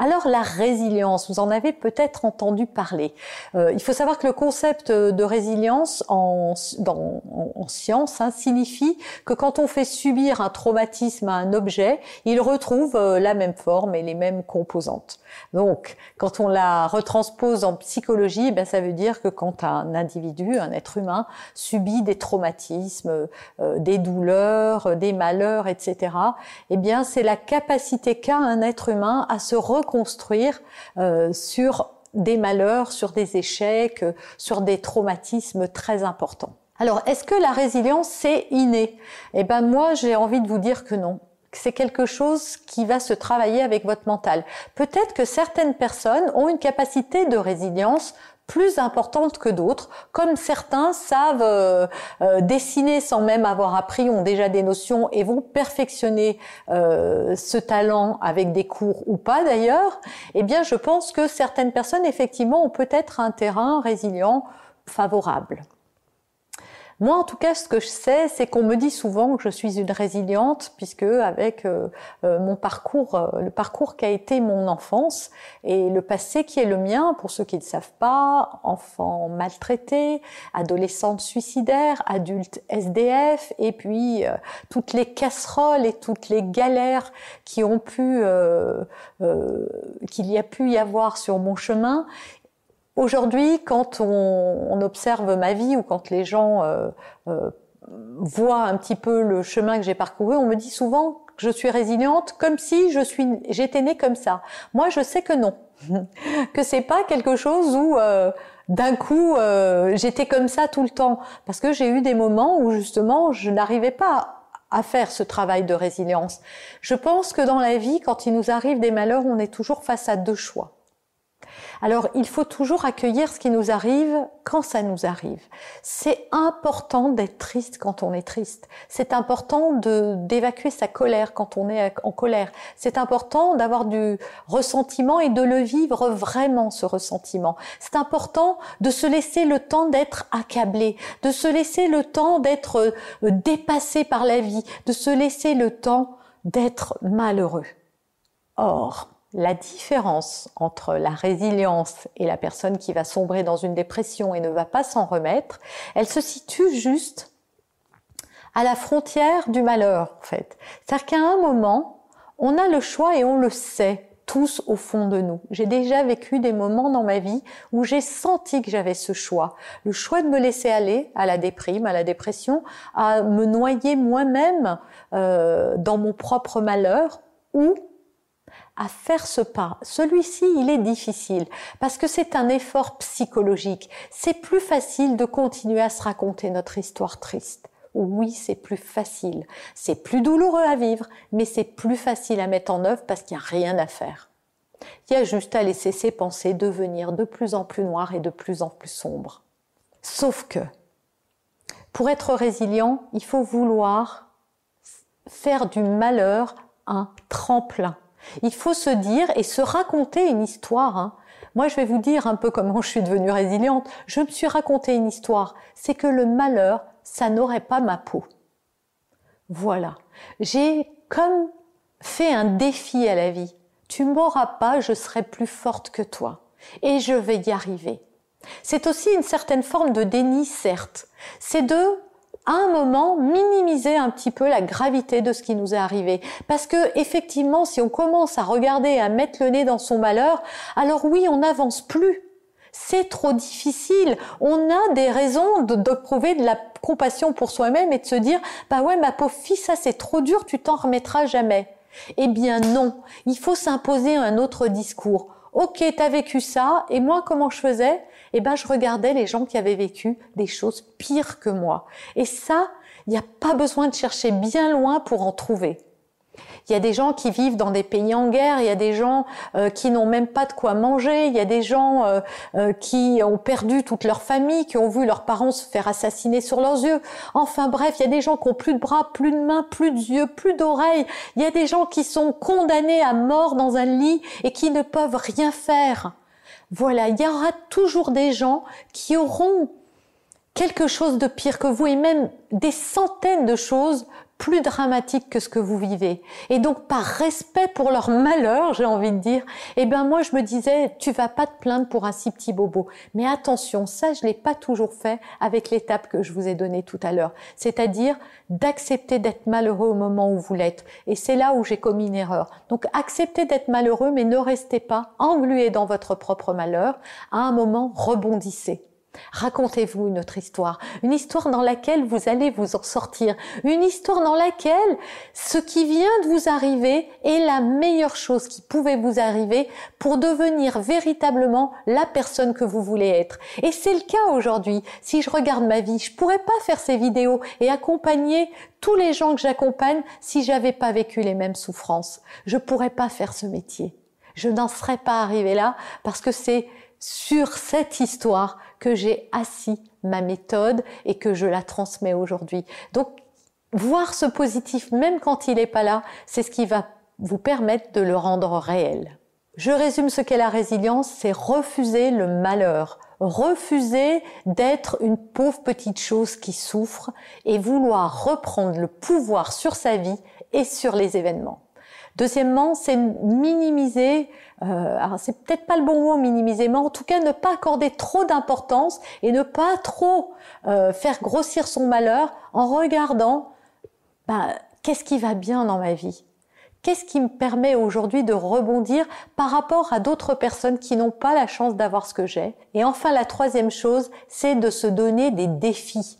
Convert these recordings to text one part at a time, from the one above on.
Alors la résilience, vous en avez peut-être entendu parler. Euh, il faut savoir que le concept de résilience en, science hein, signifie que quand on fait subir un traumatisme à un objet, il retrouve euh, la même forme et les mêmes composantes. Donc quand on la retranspose en psychologie, ben, ça veut dire que quand un individu, un être humain, subit des traumatismes, euh, des douleurs, des malheurs, etc., eh bien c'est la capacité qu'a un être humain à se reconstruire euh, sur des malheurs, sur des échecs, sur des traumatismes très importants. Alors, est-ce que la résilience, c'est inné? Eh ben, moi, j'ai envie de vous dire que non. C'est quelque chose qui va se travailler avec votre mental. Peut-être que certaines personnes ont une capacité de résilience plus importante que d'autres, comme certains savent euh, euh, dessiner sans même avoir appris, ont déjà des notions et vont perfectionner euh, ce talent avec des cours ou pas d'ailleurs, eh bien je pense que certaines personnes effectivement ont peut-être un terrain résilient favorable. Moi, en tout cas, ce que je sais, c'est qu'on me dit souvent que je suis une résiliente, puisque avec euh, euh, mon parcours, euh, le parcours qui a été mon enfance et le passé qui est le mien, pour ceux qui ne savent pas, enfant maltraité, adolescente suicidaire, adulte SDF, et puis toutes les casseroles et toutes les galères qui ont pu, qu'il y a pu y avoir sur mon chemin, Aujourd'hui, quand on, observe ma vie ou quand les gens euh, euh, voient un petit peu le chemin que j'ai parcouru, on me dit souvent que je suis résiliente comme si je suis, j'étais née comme ça. Moi, je sais que non, que c'est pas quelque chose où euh, d'un coup j'étais comme ça tout le temps, parce que j'ai eu des moments où justement je n'arrivais pas à faire ce travail de résilience. Je pense que dans la vie, quand il nous arrive des malheurs, on est toujours face à deux choix. Alors il faut toujours accueillir ce qui nous arrive quand ça nous arrive. C'est important d'être triste quand on est triste. C'est important d'évacuer sa colère quand on est en colère. C'est important d'avoir du ressentiment et de le vivre vraiment ce ressentiment. C'est important de se laisser le temps d'être accablé, de se laisser le temps d'être euh, dépassé par la vie, de se laisser le temps d'être malheureux. Or, la différence entre la résilience et la personne qui va sombrer dans une dépression et ne va pas s'en remettre, elle se situe juste à la frontière du malheur, en fait. C'est-à-dire qu'à un moment, on a le choix et on le sait tous au fond de nous. J'ai déjà vécu des moments dans ma vie où j'ai senti que j'avais ce choix. Le choix de me laisser aller à la déprime, à la dépression, à me noyer moi-même euh, dans mon propre malheur ou à faire ce pas. Celui-ci, il est difficile parce que c'est un effort psychologique. C'est plus facile de continuer à se raconter notre histoire triste. Oui, c'est plus facile. C'est plus douloureux à vivre, mais c'est plus facile à mettre en œuvre parce qu'il n'y a rien à faire. Il y a juste à laisser ses pensées devenir de plus en plus noires et de plus en plus sombres. Sauf que, pour être résilient, il faut vouloir faire du malheur un tremplin il faut se dire et se raconter une histoire. Hein. Moi, je vais vous dire un peu comment je suis devenue résiliente. Je me suis raconté une histoire. C'est que le malheur, ça n'aurait pas ma peau. Voilà. J'ai comme fait un défi à la vie. Tu m'auras pas, je serai plus forte que toi. Et je vais y arriver. C'est aussi une certaine forme de déni, certes. C'est de à un moment minimiser un petit peu la gravité de ce qui nous est arrivé. Parce que effectivement, si on commence à regarder, à mettre le nez dans son malheur, alors oui, on n'avance plus. C'est trop difficile. On a des raisons de, de prouver de la compassion pour soi-même et de se dire, bah ouais, ma pauvre fille, ça c'est trop dur, tu t'en remettras jamais. Eh bien non, il faut s'imposer un autre discours. Ok, t'as vécu ça, et moi comment je faisais? Eh ben, je regardais les gens qui avaient vécu des choses pires que moi. Et ça, il n'y a pas besoin de chercher bien loin pour en trouver. Il y a des gens qui vivent dans des pays en guerre, il y a des gens euh, qui n'ont même pas de quoi manger, il y a des gens euh, euh, qui ont perdu toute leur famille, qui ont vu leurs parents se faire assassiner sur leurs yeux. Enfin bref, il y a des gens qui ont plus de bras, plus de mains, plus de yeux, plus d'oreilles. Il y a des gens qui sont condamnés à mort dans un lit et qui ne peuvent rien faire. Voilà, il y aura toujours des gens qui auront quelque chose de pire que vous et même des centaines de choses plus dramatique que ce que vous vivez. Et donc, par respect pour leur malheur, j'ai envie de dire, eh ben, moi, je me disais, tu vas pas te plaindre pour un si petit bobo. Mais attention, ça, je l'ai pas toujours fait avec l'étape que je vous ai donnée tout à l'heure. C'est-à-dire d'accepter d'être malheureux au moment où vous l'êtes. Et c'est là où j'ai commis une erreur. Donc, acceptez d'être malheureux, mais ne restez pas englué dans votre propre malheur. À un moment, rebondissez. Racontez-vous une autre histoire, une histoire dans laquelle vous allez vous en sortir, une histoire dans laquelle ce qui vient de vous arriver est la meilleure chose qui pouvait vous arriver pour devenir véritablement la personne que vous voulez être. Et c'est le cas aujourd'hui. Si je regarde ma vie, je pourrais pas faire ces vidéos et accompagner tous les gens que j'accompagne si j'avais pas vécu les mêmes souffrances. Je pourrais pas faire ce métier. Je n'en serais pas arrivé là parce que c'est sur cette histoire que j'ai assis ma méthode et que je la transmets aujourd'hui. Donc, voir ce positif, même quand il n'est pas là, c'est ce qui va vous permettre de le rendre réel. Je résume ce qu'est la résilience, c'est refuser le malheur, refuser d'être une pauvre petite chose qui souffre et vouloir reprendre le pouvoir sur sa vie et sur les événements. Deuxièmement, c'est minimiser, euh, c'est peut-être pas le bon mot minimiser, mais en tout cas ne pas accorder trop d'importance et ne pas trop euh, faire grossir son malheur en regardant ben, qu'est-ce qui va bien dans ma vie? Qu'est-ce qui me permet aujourd'hui de rebondir par rapport à d'autres personnes qui n'ont pas la chance d'avoir ce que j'ai? Et enfin, la troisième chose, c'est de se donner des défis.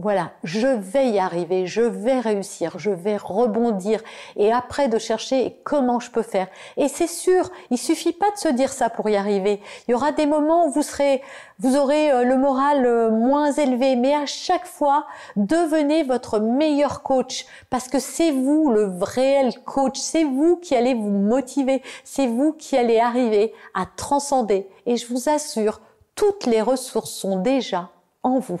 Voilà, je vais y arriver, je vais réussir, je vais rebondir et après de chercher comment je peux faire. Et c'est sûr, il suffit pas de se dire ça pour y arriver. Il y aura des moments où vous serez, vous aurez euh, le moral euh, moins élevé, mais à chaque fois, devenez votre meilleur coach parce que c'est vous le réel coach, c'est vous qui allez vous motiver, c'est vous qui allez arriver à transcender. Et je vous assure, toutes les ressources sont déjà en vous.